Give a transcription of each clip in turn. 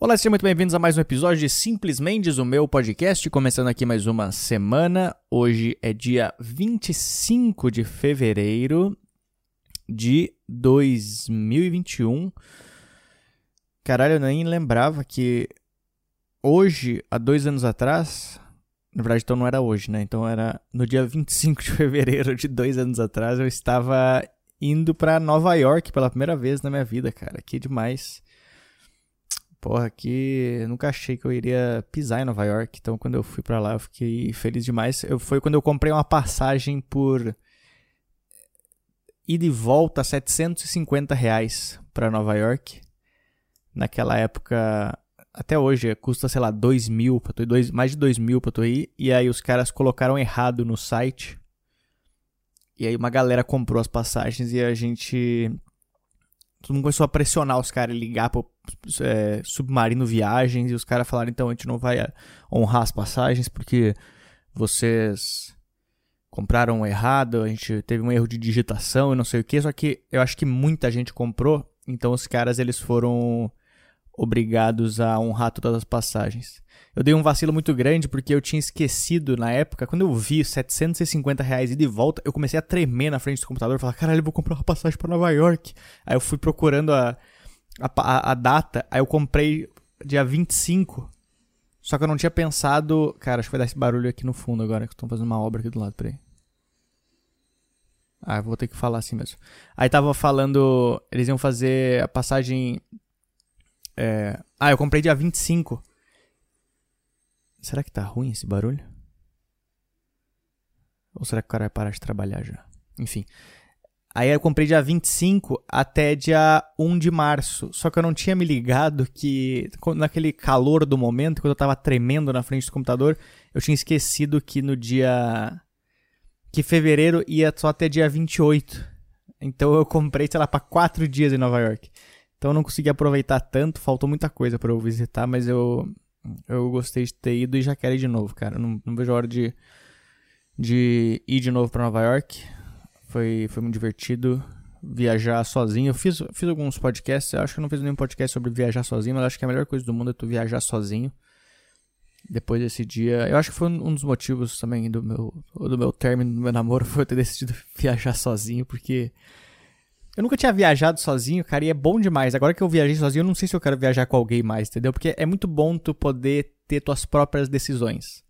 Olá, sejam muito bem-vindos a mais um episódio de Simples Mendes, o meu podcast, começando aqui mais uma semana. Hoje é dia 25 de fevereiro de 2021. Caralho, eu nem lembrava que hoje, há dois anos atrás, na verdade então não era hoje, né? Então era no dia 25 de fevereiro de dois anos atrás, eu estava indo para Nova York pela primeira vez na minha vida, cara. Que demais. Porra, que nunca achei que eu iria pisar em Nova York. Então, quando eu fui para lá, eu fiquei feliz demais. Eu, foi quando eu comprei uma passagem por ida e volta 750 reais para Nova York. Naquela época, até hoje, custa, sei lá, 2 mil, pra tu ir, dois, mais de 2 mil pra tu ir. E aí os caras colocaram errado no site. E aí uma galera comprou as passagens e a gente todo mundo começou a pressionar os caras, ligar pro é, Submarino Viagens, e os caras falaram, então, a gente não vai é, honrar as passagens porque vocês compraram errado, a gente teve um erro de digitação e não sei o que, só que eu acho que muita gente comprou, então os caras eles foram obrigados a honrar todas as passagens. Eu dei um vacilo muito grande porque eu tinha esquecido na época, quando eu vi 750 reais e de volta, eu comecei a tremer na frente do computador e falar: caralho, eu vou comprar uma passagem para Nova York. Aí eu fui procurando a, a, a, data, aí eu comprei dia 25. Só que eu não tinha pensado. Cara, acho que vai dar esse barulho aqui no fundo agora, que estão fazendo uma obra aqui do lado, peraí. Ah, vou ter que falar assim mesmo. Aí tava falando. Eles iam fazer a passagem. É... Ah, eu comprei dia 25. Será que tá ruim esse barulho? Ou será que o cara vai parar de trabalhar já? Enfim. Aí eu comprei dia 25 até dia 1 de março. Só que eu não tinha me ligado que naquele calor do momento, quando eu tava tremendo na frente do computador, eu tinha esquecido que no dia. que fevereiro ia só até dia 28. Então eu comprei, sei lá, pra 4 dias em Nova York. Então eu não consegui aproveitar tanto, faltou muita coisa para eu visitar, mas eu eu gostei de ter ido e já quero ir de novo, cara. Não, não vejo a hora de, de ir de novo para Nova York. Foi, foi muito divertido viajar sozinho. Eu fiz, fiz alguns podcasts, acho que eu não fiz nenhum podcast sobre viajar sozinho, mas acho que a melhor coisa do mundo é tu viajar sozinho. Depois desse dia, eu acho que foi um dos motivos também do meu, do meu término do meu namoro foi eu ter decidido viajar sozinho, porque eu nunca tinha viajado sozinho, cara, e é bom demais. Agora que eu viajei sozinho, eu não sei se eu quero viajar com alguém mais, entendeu? Porque é muito bom tu poder ter tuas próprias decisões.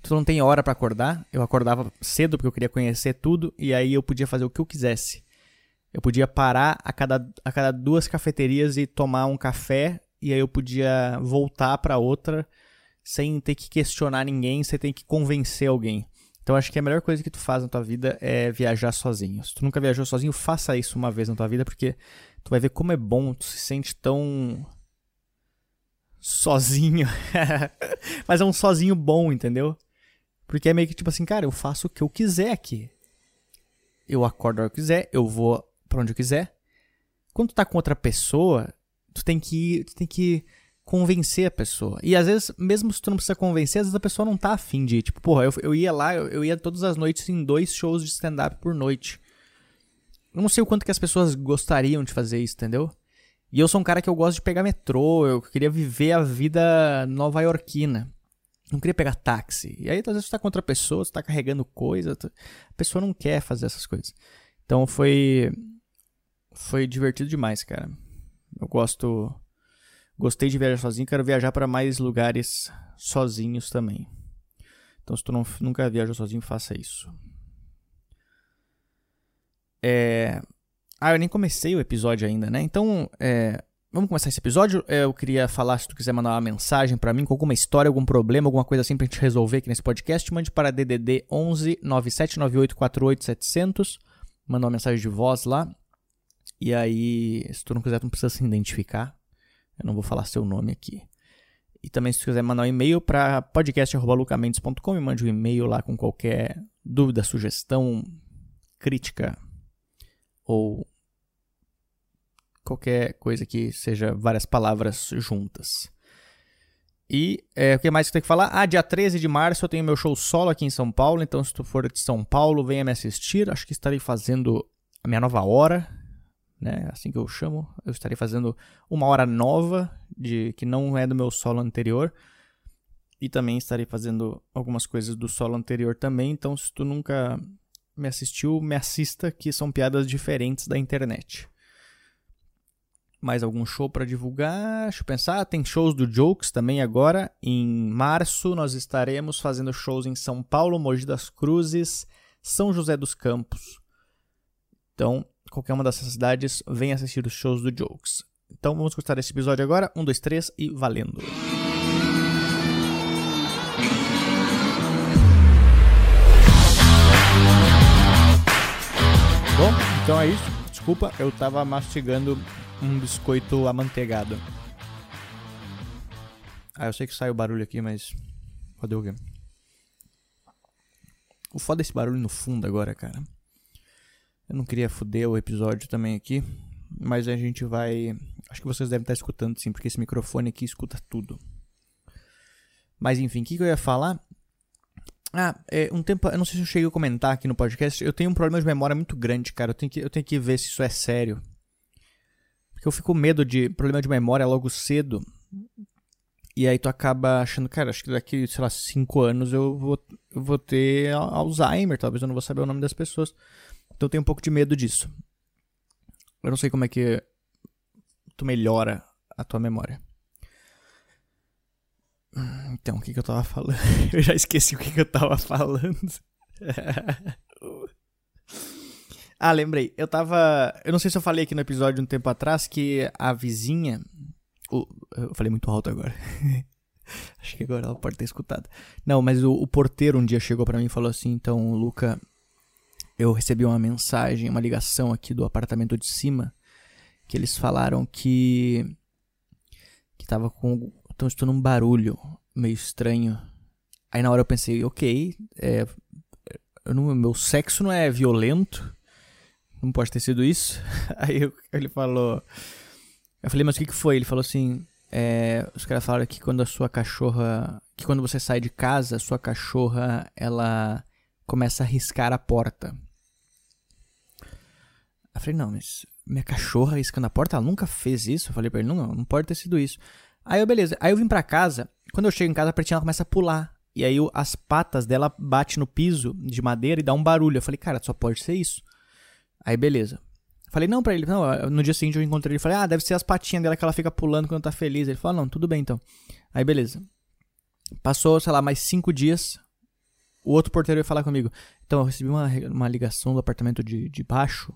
Tu não tem hora para acordar. Eu acordava cedo porque eu queria conhecer tudo e aí eu podia fazer o que eu quisesse. Eu podia parar a cada, a cada duas cafeterias e tomar um café e aí eu podia voltar para outra sem ter que questionar ninguém, sem ter que convencer alguém. Então acho que a melhor coisa que tu faz na tua vida é viajar sozinho. Se tu nunca viajou sozinho, faça isso uma vez na tua vida, porque tu vai ver como é bom, tu se sente tão sozinho. Mas é um sozinho bom, entendeu? Porque é meio que tipo assim, cara, eu faço o que eu quiser aqui. Eu acordo hora que eu quiser, eu vou para onde eu quiser. Quando tu tá com outra pessoa, tu tem que tu tem que convencer a pessoa. E às vezes, mesmo se tu não precisa convencer, às vezes a pessoa não tá afim de ir. Tipo, porra, eu, eu ia lá, eu, eu ia todas as noites em dois shows de stand-up por noite. Eu não sei o quanto que as pessoas gostariam de fazer isso, entendeu? E eu sou um cara que eu gosto de pegar metrô, eu queria viver a vida nova-iorquina. Não queria pegar táxi. E aí, às vezes, você tá com outra pessoa, você tá carregando coisa, a pessoa não quer fazer essas coisas. Então foi. Foi divertido demais, cara. Eu gosto Gostei de viajar sozinho, quero viajar para mais lugares sozinhos também. Então, se tu não, nunca viajou sozinho, faça isso. É... Ah, eu nem comecei o episódio ainda, né? Então, é... vamos começar esse episódio. É, eu queria falar, se tu quiser mandar uma mensagem para mim com alguma história, algum problema, alguma coisa assim pra gente resolver aqui nesse podcast, mande para DDD 11 9798 700. Manda uma mensagem de voz lá. E aí, se tu não quiser, tu não precisa se identificar. Eu não vou falar seu nome aqui. E também, se quiser mandar um e-mail para podcast.lucamendes.com, me mande um e-mail lá com qualquer dúvida, sugestão, crítica ou qualquer coisa que seja várias palavras juntas. E é, o que mais que eu tenho que falar? Ah, dia 13 de março eu tenho meu show solo aqui em São Paulo, então se tu for de São Paulo, venha me assistir. Acho que estarei fazendo a minha nova hora, né? Assim que eu chamo, eu estarei fazendo uma hora nova de que não é do meu solo anterior. E também estarei fazendo algumas coisas do solo anterior também. Então, se tu nunca me assistiu, me assista, que são piadas diferentes da internet. Mais algum show para divulgar? Deixa eu pensar. Tem shows do Jokes também agora. Em março, nós estaremos fazendo shows em São Paulo, Mogi das Cruzes, São José dos Campos. Então, qualquer uma dessas cidades, vem assistir os shows do Jokes. Então, vamos gostar desse episódio agora. Um, dois, três e valendo! Bom, então é isso. Desculpa, eu tava mastigando um biscoito amanteigado. Ah, eu sei que sai o barulho aqui, mas. Cadê o quê? O foda esse barulho no fundo agora, cara. Eu não queria foder o episódio também aqui, mas a gente vai. Acho que vocês devem estar escutando sim, porque esse microfone aqui escuta tudo. Mas enfim, o que, que eu ia falar? Ah, é, um tempo. Eu não sei se eu cheguei a comentar aqui no podcast. Eu tenho um problema de memória muito grande, cara. Eu tenho que, eu tenho que ver se isso é sério. Porque eu fico com medo de problema de memória logo cedo. E aí tu acaba achando, cara, acho que daqui, sei lá, cinco anos eu vou, eu vou ter Alzheimer, talvez eu não vou saber o nome das pessoas. Então eu tenho um pouco de medo disso. Eu não sei como é que tu melhora a tua memória. Então, o que, que eu tava falando? Eu já esqueci o que, que eu tava falando. ah, lembrei. Eu tava. Eu não sei se eu falei aqui no episódio um tempo atrás que a vizinha. Eu falei muito alto agora. Acho que agora ela pode ter escutado. Não, mas o, o porteiro um dia chegou para mim e falou assim: então, Luca, eu recebi uma mensagem, uma ligação aqui do apartamento de cima, que eles falaram que. que tava com então estou num barulho meio estranho. Aí na hora eu pensei, ok, é, não, meu sexo não é violento, não pode ter sido isso. Aí eu, ele falou, eu falei, mas o que, que foi? Ele falou assim, é, os caras falaram que quando a sua cachorra, que quando você sai de casa, a sua cachorra, ela começa a riscar a porta. Eu falei, não, mas minha cachorra riscando a porta, ela nunca fez isso? Eu falei pra ele, não, não pode ter sido isso. Aí eu, beleza. Aí eu vim pra casa. Quando eu chego em casa, a pretinha ela começa a pular. E aí as patas dela batem no piso de madeira e dá um barulho. Eu falei, cara, só pode ser isso. Aí beleza. Falei, não pra ele. Não, no dia seguinte eu encontrei ele. Falei, ah, deve ser as patinhas dela que ela fica pulando quando tá feliz. Ele falou, não, tudo bem então. Aí beleza. Passou, sei lá, mais cinco dias. O outro porteiro ia falar comigo. Então eu recebi uma, uma ligação do apartamento de, de baixo.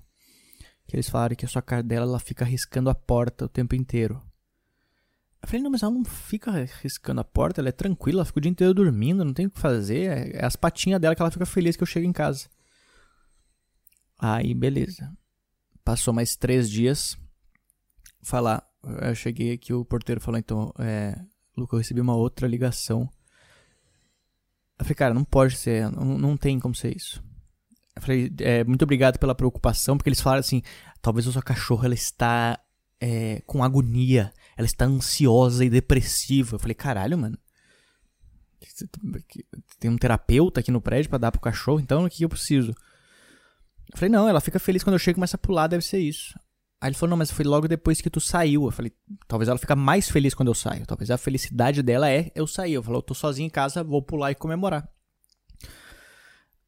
Que eles falaram que a sua cadela ela fica riscando a porta o tempo inteiro. Eu falei, não, mas ela não fica riscando a porta, ela é tranquila, ela fica o dia inteiro dormindo, não tem o que fazer. É, é as patinhas dela que ela fica feliz que eu chego em casa. Aí, beleza. Passou mais três dias. Falar. Eu cheguei aqui, o porteiro falou, então, é. Luca, eu recebi uma outra ligação. Eu falei, cara, não pode ser, não, não tem como ser isso. Eu falei, é, muito obrigado pela preocupação, porque eles falaram assim, talvez a sua cachorra ela está é, com agonia, ela está ansiosa e depressiva. Eu falei, caralho, mano. Tem um terapeuta aqui no prédio para dar pro cachorro, então o que eu preciso? Eu falei, não, ela fica feliz quando eu chego e começa a pular, deve ser isso. Aí ele falou, não, mas foi logo depois que tu saiu. Eu falei, talvez ela fica mais feliz quando eu saio. Talvez a felicidade dela é eu sair. Eu falei, eu tô sozinho em casa, vou pular e comemorar.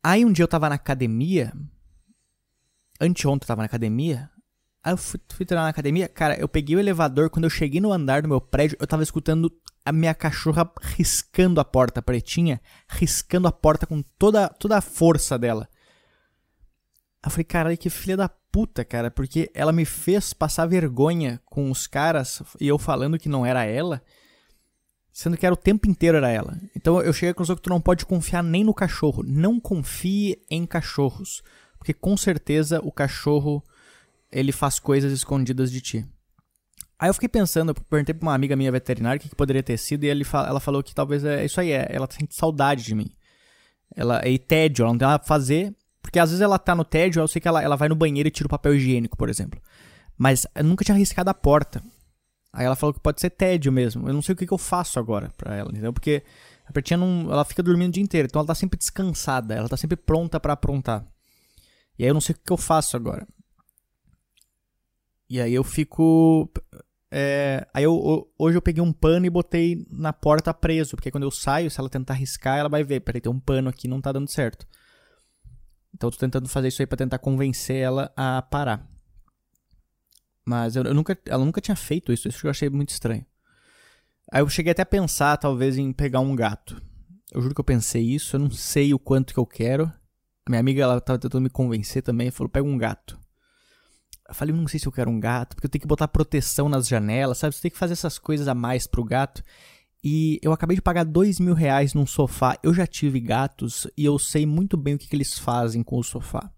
Aí um dia eu tava na academia. Anteontem eu tava na academia. Aí eu fui, fui treinar na academia, cara, eu peguei o elevador, quando eu cheguei no andar do meu prédio, eu tava escutando a minha cachorra riscando a porta pretinha, riscando a porta com toda, toda a força dela. Eu falei, caralho, que filha da puta, cara, porque ela me fez passar vergonha com os caras e eu falando que não era ela, sendo que era o tempo inteiro era ela. Então eu cheguei à conclusão que tu não pode confiar nem no cachorro. Não confie em cachorros, porque com certeza o cachorro ele faz coisas escondidas de ti. Aí eu fiquei pensando, eu perguntei pra uma amiga minha veterinária o que, que poderia ter sido, e ela falou que talvez é isso aí, é, ela sente saudade de mim. Ela é tédio, ela não tem nada pra fazer, porque às vezes ela tá no tédio, eu sei que ela, ela vai no banheiro e tira o papel higiênico, por exemplo. Mas eu nunca tinha arriscado a porta. Aí ela falou que pode ser tédio mesmo. Eu não sei o que, que eu faço agora pra ela, entendeu? Porque a Pretinha não, ela fica dormindo o dia inteiro, então ela tá sempre descansada, ela tá sempre pronta para aprontar. E aí eu não sei o que, que eu faço agora. E aí eu fico. É, aí eu, hoje eu peguei um pano e botei na porta preso, porque quando eu saio, se ela tentar riscar, ela vai ver, peraí, tem um pano aqui, não tá dando certo. Então eu tô tentando fazer isso aí para tentar convencer ela a parar. Mas eu, eu, nunca, ela nunca tinha feito isso, isso eu achei muito estranho. Aí eu cheguei até a pensar, talvez, em pegar um gato. Eu juro que eu pensei isso, eu não sei o quanto que eu quero. Minha amiga, ela tava tentando me convencer também, falou, pega um gato. Eu falei, não sei se eu quero um gato, porque eu tenho que botar proteção nas janelas, sabe? Você tem que fazer essas coisas a mais pro gato. E eu acabei de pagar dois mil reais num sofá. Eu já tive gatos e eu sei muito bem o que, que eles fazem com o sofá.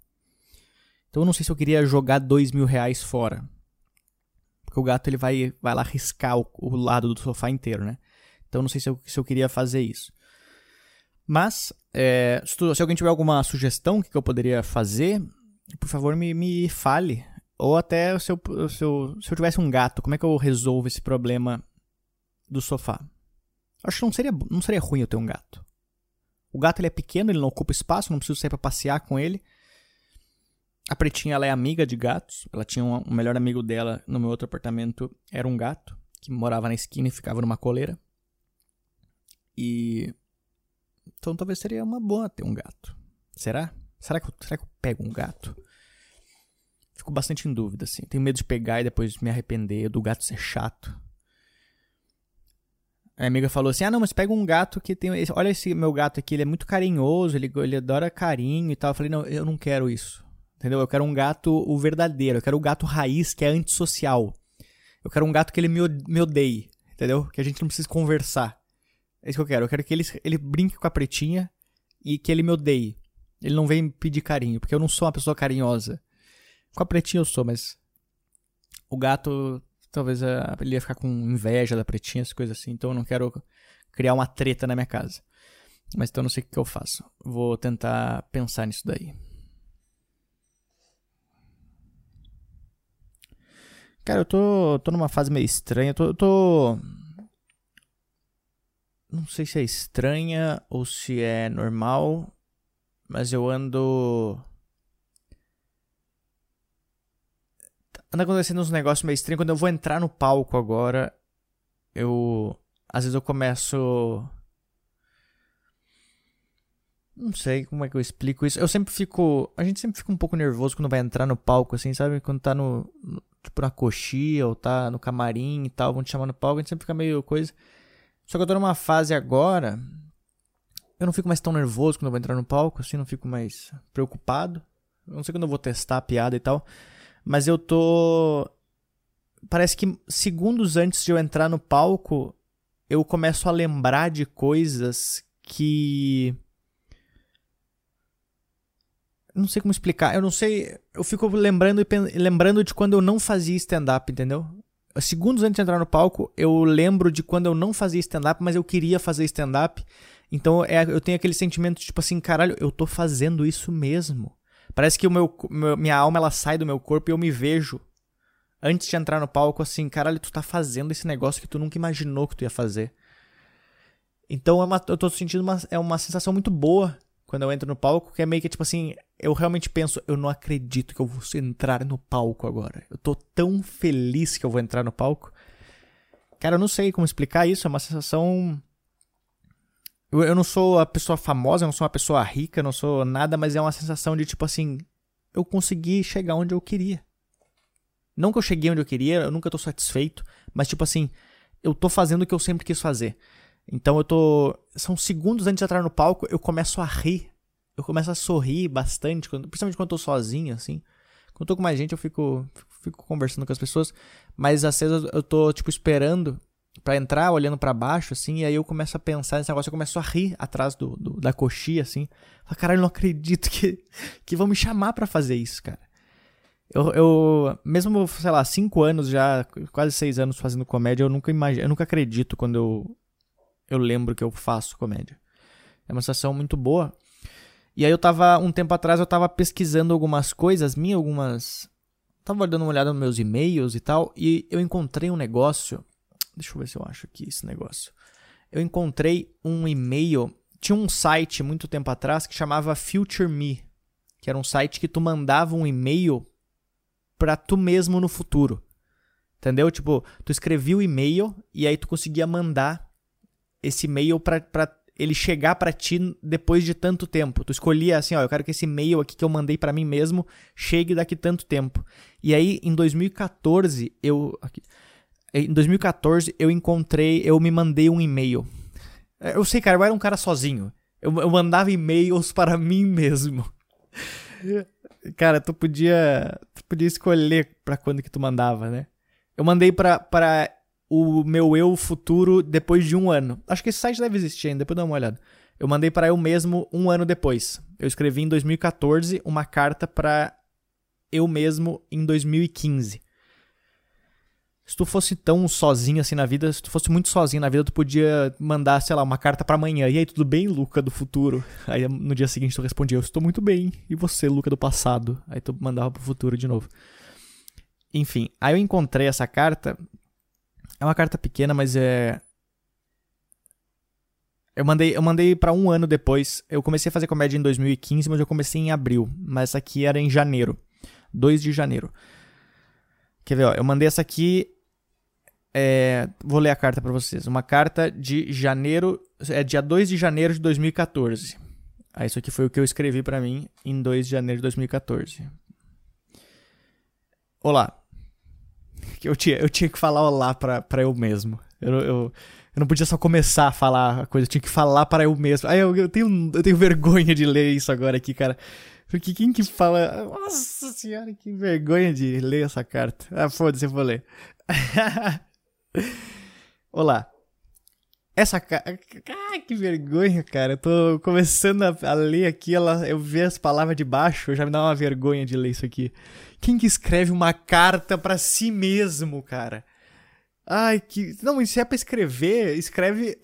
Então eu não sei se eu queria jogar dois mil reais fora. Porque o gato ele vai, vai lá riscar o, o lado do sofá inteiro, né? Então não sei se eu, se eu queria fazer isso. Mas, é, se, tu, se, alguém tiver alguma sugestão que eu poderia fazer, por favor me, me fale. Ou até se eu, se, eu, se eu tivesse um gato, como é que eu resolvo esse problema do sofá? Acho que não seria, não seria ruim eu ter um gato. O gato ele é pequeno, ele não ocupa espaço, não preciso sair para passear com ele. A Pretinha ela é amiga de gatos. Ela tinha um, um melhor amigo dela no meu outro apartamento, era um gato que morava na esquina e ficava numa coleira. E então talvez seria uma boa ter um gato. Será? Será que eu, será que eu pego um gato? Fico bastante em dúvida, assim. Tenho medo de pegar e depois me arrepender do gato ser chato. A amiga falou assim: Ah, não, mas pega um gato que tem. Olha esse meu gato aqui, ele é muito carinhoso, ele, ele adora carinho e tal. Eu falei: Não, eu não quero isso. Entendeu? Eu quero um gato o verdadeiro. Eu quero o gato raiz que é antissocial. Eu quero um gato que ele me, me odeie. Entendeu? Que a gente não precisa conversar. É isso que eu quero. Eu quero que ele, ele brinque com a pretinha e que ele me odeie. Ele não vem pedir carinho, porque eu não sou uma pessoa carinhosa. Com a pretinha eu sou, mas. O gato, talvez uh, ele ia ficar com inveja da pretinha, essas coisas assim. Então eu não quero criar uma treta na minha casa. Mas então eu não sei o que eu faço. Vou tentar pensar nisso daí. Cara, eu tô, tô numa fase meio estranha. Eu tô, eu tô. Não sei se é estranha ou se é normal. Mas eu ando anda acontecendo uns negócios meio estranhos. Quando eu vou entrar no palco agora, eu. Às vezes eu começo. Não sei como é que eu explico isso. Eu sempre fico. A gente sempre fica um pouco nervoso quando vai entrar no palco, assim, sabe? Quando tá no. Tipo, na coxia ou tá no camarim e tal, vão te chamar no palco, a gente sempre fica meio coisa. Só que eu tô numa fase agora. Eu não fico mais tão nervoso quando eu vou entrar no palco, assim, não fico mais preocupado. Eu não sei quando eu vou testar a piada e tal. Mas eu tô. Parece que segundos antes de eu entrar no palco, eu começo a lembrar de coisas que. Não sei como explicar. Eu não sei. Eu fico lembrando, lembrando de quando eu não fazia stand-up, entendeu? Segundos antes de entrar no palco, eu lembro de quando eu não fazia stand-up, mas eu queria fazer stand-up. Então é, eu tenho aquele sentimento de tipo assim, caralho, eu tô fazendo isso mesmo. Parece que o meu, minha alma ela sai do meu corpo e eu me vejo antes de entrar no palco assim, caralho, tu tá fazendo esse negócio que tu nunca imaginou que tu ia fazer. Então é uma, eu tô sentindo uma, é uma sensação muito boa quando eu entro no palco, que é meio que tipo assim, eu realmente penso, eu não acredito que eu vou entrar no palco agora. Eu tô tão feliz que eu vou entrar no palco. Cara, eu não sei como explicar isso, é uma sensação eu, eu não sou a pessoa famosa, eu não sou uma pessoa rica, eu não sou nada, mas é uma sensação de tipo assim, eu consegui chegar onde eu queria. Não que eu cheguei onde eu queria, eu nunca tô satisfeito, mas tipo assim, eu tô fazendo o que eu sempre quis fazer. Então eu tô. São segundos antes de entrar no palco, eu começo a rir. Eu começo a sorrir bastante, quando, principalmente quando eu tô sozinho, assim. Quando eu tô com mais gente, eu fico, fico conversando com as pessoas. Mas às vezes eu tô, tipo, esperando para entrar olhando para baixo, assim, e aí eu começo a pensar nesse negócio, eu começo a rir atrás do, do da coxia, assim. Falo, caralho, não acredito que, que vão me chamar para fazer isso, cara. Eu, eu, mesmo, sei lá, cinco anos já, quase seis anos fazendo comédia, eu nunca imagino, eu nunca acredito quando eu, eu lembro que eu faço comédia. É uma sensação muito boa. E aí eu tava, um tempo atrás, eu tava pesquisando algumas coisas minhas, algumas... Tava dando uma olhada nos meus e-mails e tal, e eu encontrei um negócio Deixa eu ver se eu acho aqui esse negócio. Eu encontrei um e-mail. Tinha um site muito tempo atrás que chamava Future Me, que era um site que tu mandava um e-mail para tu mesmo no futuro. Entendeu? Tipo, tu escrevia o e-mail e aí tu conseguia mandar esse e-mail pra ele chegar para ti depois de tanto tempo. Tu escolhia assim, ó, eu quero que esse e-mail aqui que eu mandei para mim mesmo chegue daqui tanto tempo. E aí, em 2014, eu. Aqui, em 2014, eu encontrei, eu me mandei um e-mail. É, eu sei, cara, eu era um cara sozinho. Eu, eu mandava e-mails para mim mesmo. Cara, tu podia, tu podia escolher para quando que tu mandava, né? Eu mandei pra o meu eu futuro depois de um ano. Acho que esse site deve existir ainda, depois dá uma olhada. Eu mandei para eu mesmo um ano depois. Eu escrevi em 2014 uma carta para eu mesmo em 2015. Se tu fosse tão sozinho assim na vida, se tu fosse muito sozinho na vida, tu podia mandar, sei lá, uma carta para amanhã. E aí, tudo bem, Luca do futuro? Aí no dia seguinte tu respondia, eu estou muito bem. E você, Luca do passado? Aí tu mandava pro futuro de novo. Enfim, aí eu encontrei essa carta. É uma carta pequena, mas é. Eu mandei, eu mandei para um ano depois. Eu comecei a fazer comédia em 2015, mas eu comecei em abril. Mas essa aqui era em janeiro. 2 de janeiro. Quer ver, ó, eu mandei essa aqui é, vou ler a carta para vocês. Uma carta de janeiro, é dia 2 de janeiro de 2014. Ah, isso aqui foi o que eu escrevi para mim em 2 de janeiro de 2014. Olá. Eu tinha, eu tinha que falar olá pra eu mesmo. Eu, eu, eu não podia só começar a falar a coisa, eu tinha que falar para eu mesmo. Aí eu, eu, tenho, eu tenho vergonha de ler isso agora aqui, cara. Porque quem que fala. Nossa senhora, que vergonha de ler essa carta. Ah, foda-se, eu vou ler. Olá. Essa cara. Ah, que vergonha, cara. Eu tô começando a, ler aqui, ela, eu ver as palavras de baixo, já me dá uma vergonha de ler isso aqui. Quem que escreve uma carta para si mesmo, cara? Ai, que. Não, se é pra escrever, escreve.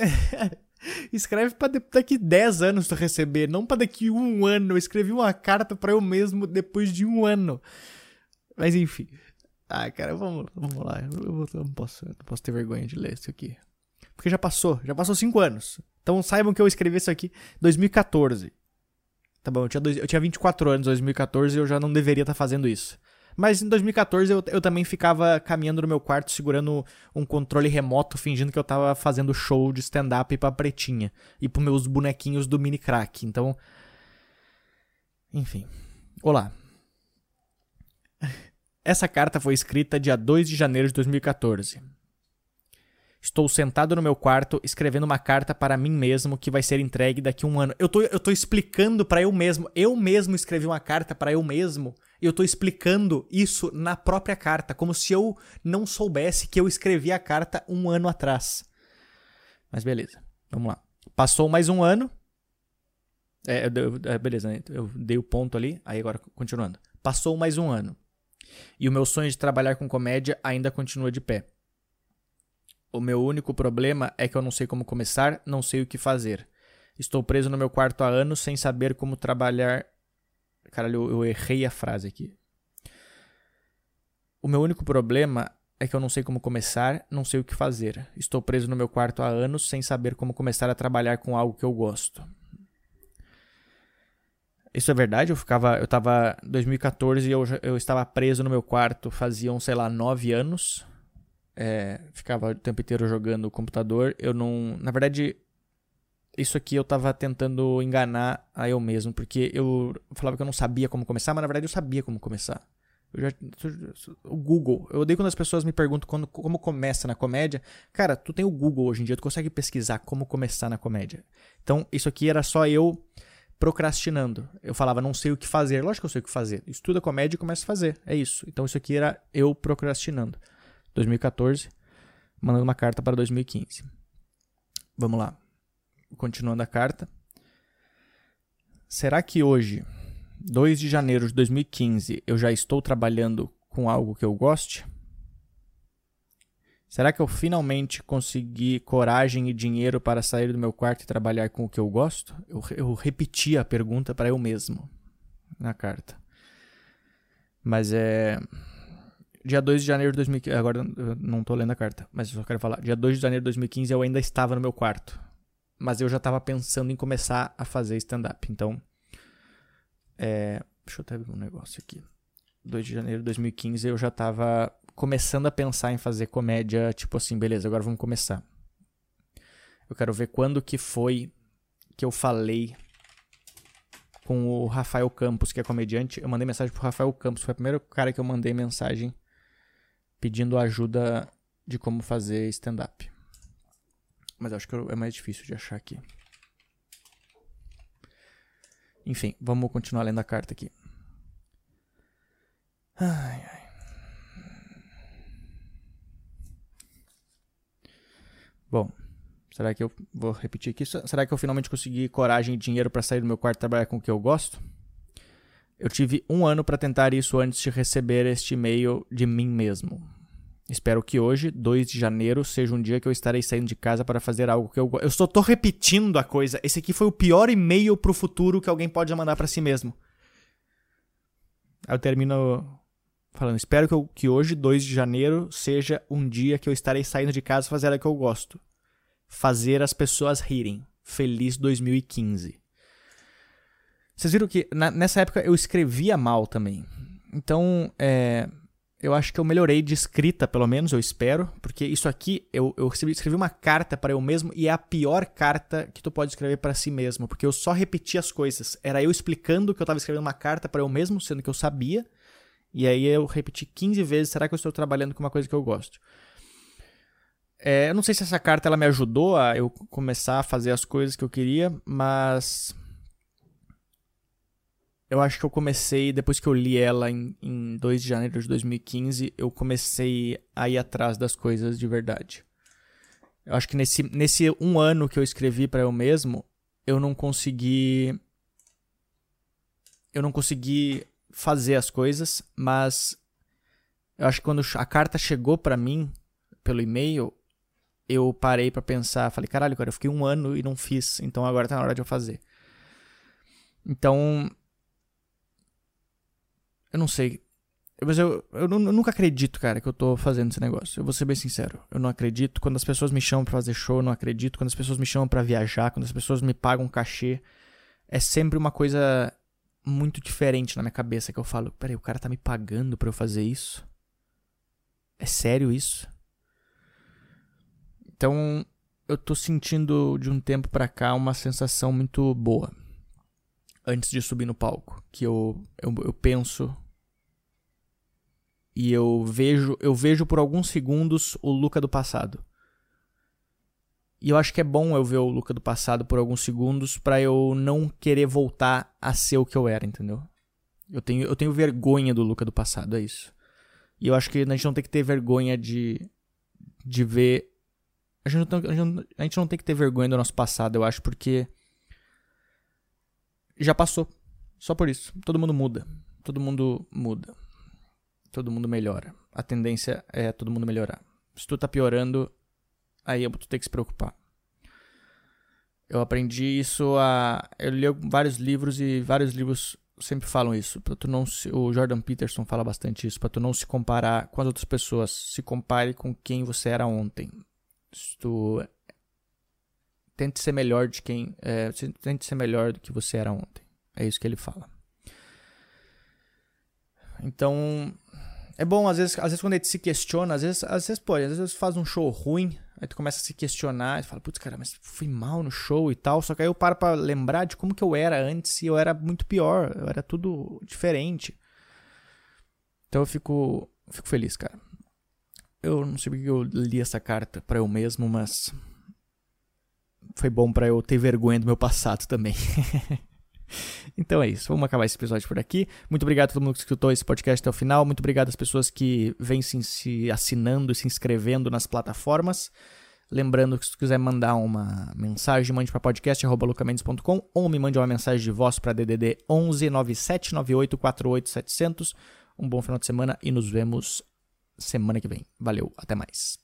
escreve pra daqui 10 anos tu receber, não pra daqui um ano. Eu escrevi uma carta para eu mesmo depois de um ano. Mas enfim. Ah, cara, vamos, vamos lá. Eu, eu, não posso, não posso ter vergonha de ler isso aqui. Porque já passou, já passou 5 anos. Então saibam que eu escrevi isso aqui em 2014. Tá bom, eu tinha, dois, eu tinha 24 anos em 2014 e eu já não deveria estar tá fazendo isso. Mas em 2014 eu, eu também ficava caminhando no meu quarto segurando um controle remoto, fingindo que eu tava fazendo show de stand-up pra pretinha. E pros meus bonequinhos do mini crack. Então. Enfim. Olá. Essa carta foi escrita dia 2 de janeiro de 2014. Estou sentado no meu quarto escrevendo uma carta para mim mesmo que vai ser entregue daqui a um ano. Eu tô, eu tô explicando para eu mesmo. Eu mesmo escrevi uma carta para eu mesmo. E eu tô explicando isso na própria carta, como se eu não soubesse que eu escrevi a carta um ano atrás. Mas beleza, vamos lá. Passou mais um ano. É, eu, é, beleza, né? eu dei o ponto ali. Aí agora, continuando. Passou mais um ano. E o meu sonho de trabalhar com comédia ainda continua de pé. O meu único problema é que eu não sei como começar, não sei o que fazer. Estou preso no meu quarto há anos sem saber como trabalhar. Caralho, eu, errei a frase aqui. O meu único problema é que eu não sei como começar, não sei o que fazer. Estou preso no meu quarto há anos sem saber como começar a trabalhar com algo que eu gosto. Isso é verdade, eu ficava. Eu tava. Em 2014 eu, eu estava preso no meu quarto, faziam, sei lá, nove anos. É, ficava o tempo inteiro jogando o computador. Eu não. Na verdade, isso aqui eu tava tentando enganar a eu mesmo, porque eu falava que eu não sabia como começar, mas na verdade eu sabia como começar. Já, o Google. Eu odeio quando as pessoas me perguntam quando, como começa na comédia. Cara, tu tem o Google hoje em dia, tu consegue pesquisar como começar na comédia. Então, isso aqui era só eu procrastinando. Eu falava, não sei o que fazer. Lógico que eu sei o que fazer. Estuda comédia e começa a fazer. É isso. Então isso aqui era eu procrastinando. 2014, mandando uma carta para 2015. Vamos lá. Continuando a carta. Será que hoje, 2 de janeiro de 2015, eu já estou trabalhando com algo que eu goste? Será que eu finalmente consegui coragem e dinheiro para sair do meu quarto e trabalhar com o que eu gosto? Eu, eu repeti a pergunta para eu mesmo na carta. Mas é. Dia 2 de janeiro de 2015. Agora eu não estou lendo a carta, mas eu só quero falar. Dia 2 de janeiro de 2015 eu ainda estava no meu quarto. Mas eu já estava pensando em começar a fazer stand-up. Então. É... Deixa eu até ver um negócio aqui. 2 de janeiro de 2015 eu já estava começando a pensar em fazer comédia, tipo assim, beleza, agora vamos começar. Eu quero ver quando que foi que eu falei com o Rafael Campos, que é comediante. Eu mandei mensagem pro Rafael Campos, foi o primeiro cara que eu mandei mensagem pedindo ajuda de como fazer stand-up. Mas acho que é mais difícil de achar aqui. Enfim, vamos continuar lendo a carta aqui. Ai, ai. Bom, será que eu vou repetir aqui? Será que eu finalmente consegui coragem e dinheiro para sair do meu quarto e trabalhar com o que eu gosto? Eu tive um ano para tentar isso antes de receber este e-mail de mim mesmo. Espero que hoje, 2 de janeiro, seja um dia que eu estarei saindo de casa para fazer algo que eu gosto. Eu só tô repetindo a coisa. Esse aqui foi o pior e-mail pro futuro que alguém pode mandar para si mesmo. Aí eu termino falando: Espero que, eu, que hoje, 2 de janeiro, seja um dia que eu estarei saindo de casa fazer algo que eu gosto. Fazer as pessoas rirem. Feliz 2015. Vocês viram que na, nessa época eu escrevia mal também. Então, é eu acho que eu melhorei de escrita, pelo menos, eu espero, porque isso aqui eu, eu escrevi uma carta para eu mesmo e é a pior carta que tu pode escrever para si mesmo, porque eu só repeti as coisas. Era eu explicando que eu estava escrevendo uma carta para eu mesmo, sendo que eu sabia, e aí eu repeti 15 vezes: será que eu estou trabalhando com uma coisa que eu gosto? É, eu não sei se essa carta ela me ajudou a eu começar a fazer as coisas que eu queria, mas eu acho que eu comecei, depois que eu li ela em, em 2 de janeiro de 2015, eu comecei a ir atrás das coisas de verdade. Eu acho que nesse, nesse um ano que eu escrevi para eu mesmo, eu não consegui. Eu não consegui fazer as coisas, mas eu acho que quando a carta chegou para mim pelo e-mail, eu parei para pensar, falei, caralho, cara, eu fiquei um ano e não fiz, então agora tá na hora de eu fazer. Então, eu não sei. Mas eu, eu, eu, nunca acredito, cara, que eu tô fazendo esse negócio. Eu vou ser bem sincero. Eu não acredito. Quando as pessoas me chamam pra fazer show, eu não acredito. Quando as pessoas me chamam para viajar, quando as pessoas me pagam cachê, é sempre uma coisa muito diferente na minha cabeça que eu falo: peraí, o cara tá me pagando pra eu fazer isso? É sério isso? Então, eu tô sentindo de um tempo pra cá uma sensação muito boa antes de subir no palco. Que eu, eu, eu penso e eu vejo, eu vejo por alguns segundos o Luca do passado. E eu acho que é bom eu ver o Luca do passado por alguns segundos para eu não querer voltar a ser o que eu era, entendeu? Eu tenho, eu tenho vergonha do Luca do passado, é isso. E eu acho que a gente não tem que ter vergonha de, de ver. A gente, não, a, gente, a gente não tem que ter vergonha do nosso passado, eu acho, porque já passou. Só por isso. Todo mundo muda. Todo mundo muda. Todo mundo melhora. A tendência é todo mundo melhorar. Se tu tá piorando, aí tu tem que se preocupar. Eu aprendi isso a. Eu li vários livros e vários livros sempre falam isso. Pra tu não se... O Jordan Peterson fala bastante isso. Pra tu não se comparar com as outras pessoas. Se compare com quem você era ontem. Se tu tente ser melhor de quem. É, tente ser melhor do que você era ontem. É isso que ele fala. Então. É bom, às vezes, às vezes quando a gente se questiona, às vezes, às vezes, pô, às vezes faz um show ruim, aí tu começa a se questionar, e fala, putz, cara, mas fui mal no show e tal. Só que aí eu paro pra lembrar de como que eu era antes e eu era muito pior, eu era tudo diferente. Então eu fico, fico feliz, cara. Eu não sei porque eu li essa carta para eu mesmo, mas foi bom para eu ter vergonha do meu passado também. então é isso. Vamos acabar esse episódio por aqui. Muito obrigado a todo mundo que escutou esse podcast até o final. Muito obrigado às pessoas que vêm se, se assinando e se inscrevendo nas plataformas. Lembrando que se quiser mandar uma mensagem, mande para podcast.lucamendes.com ou me mande uma mensagem de voz para DDD 11 9798 48700. Um bom final de semana e nos vemos semana que vem. Valeu, até mais.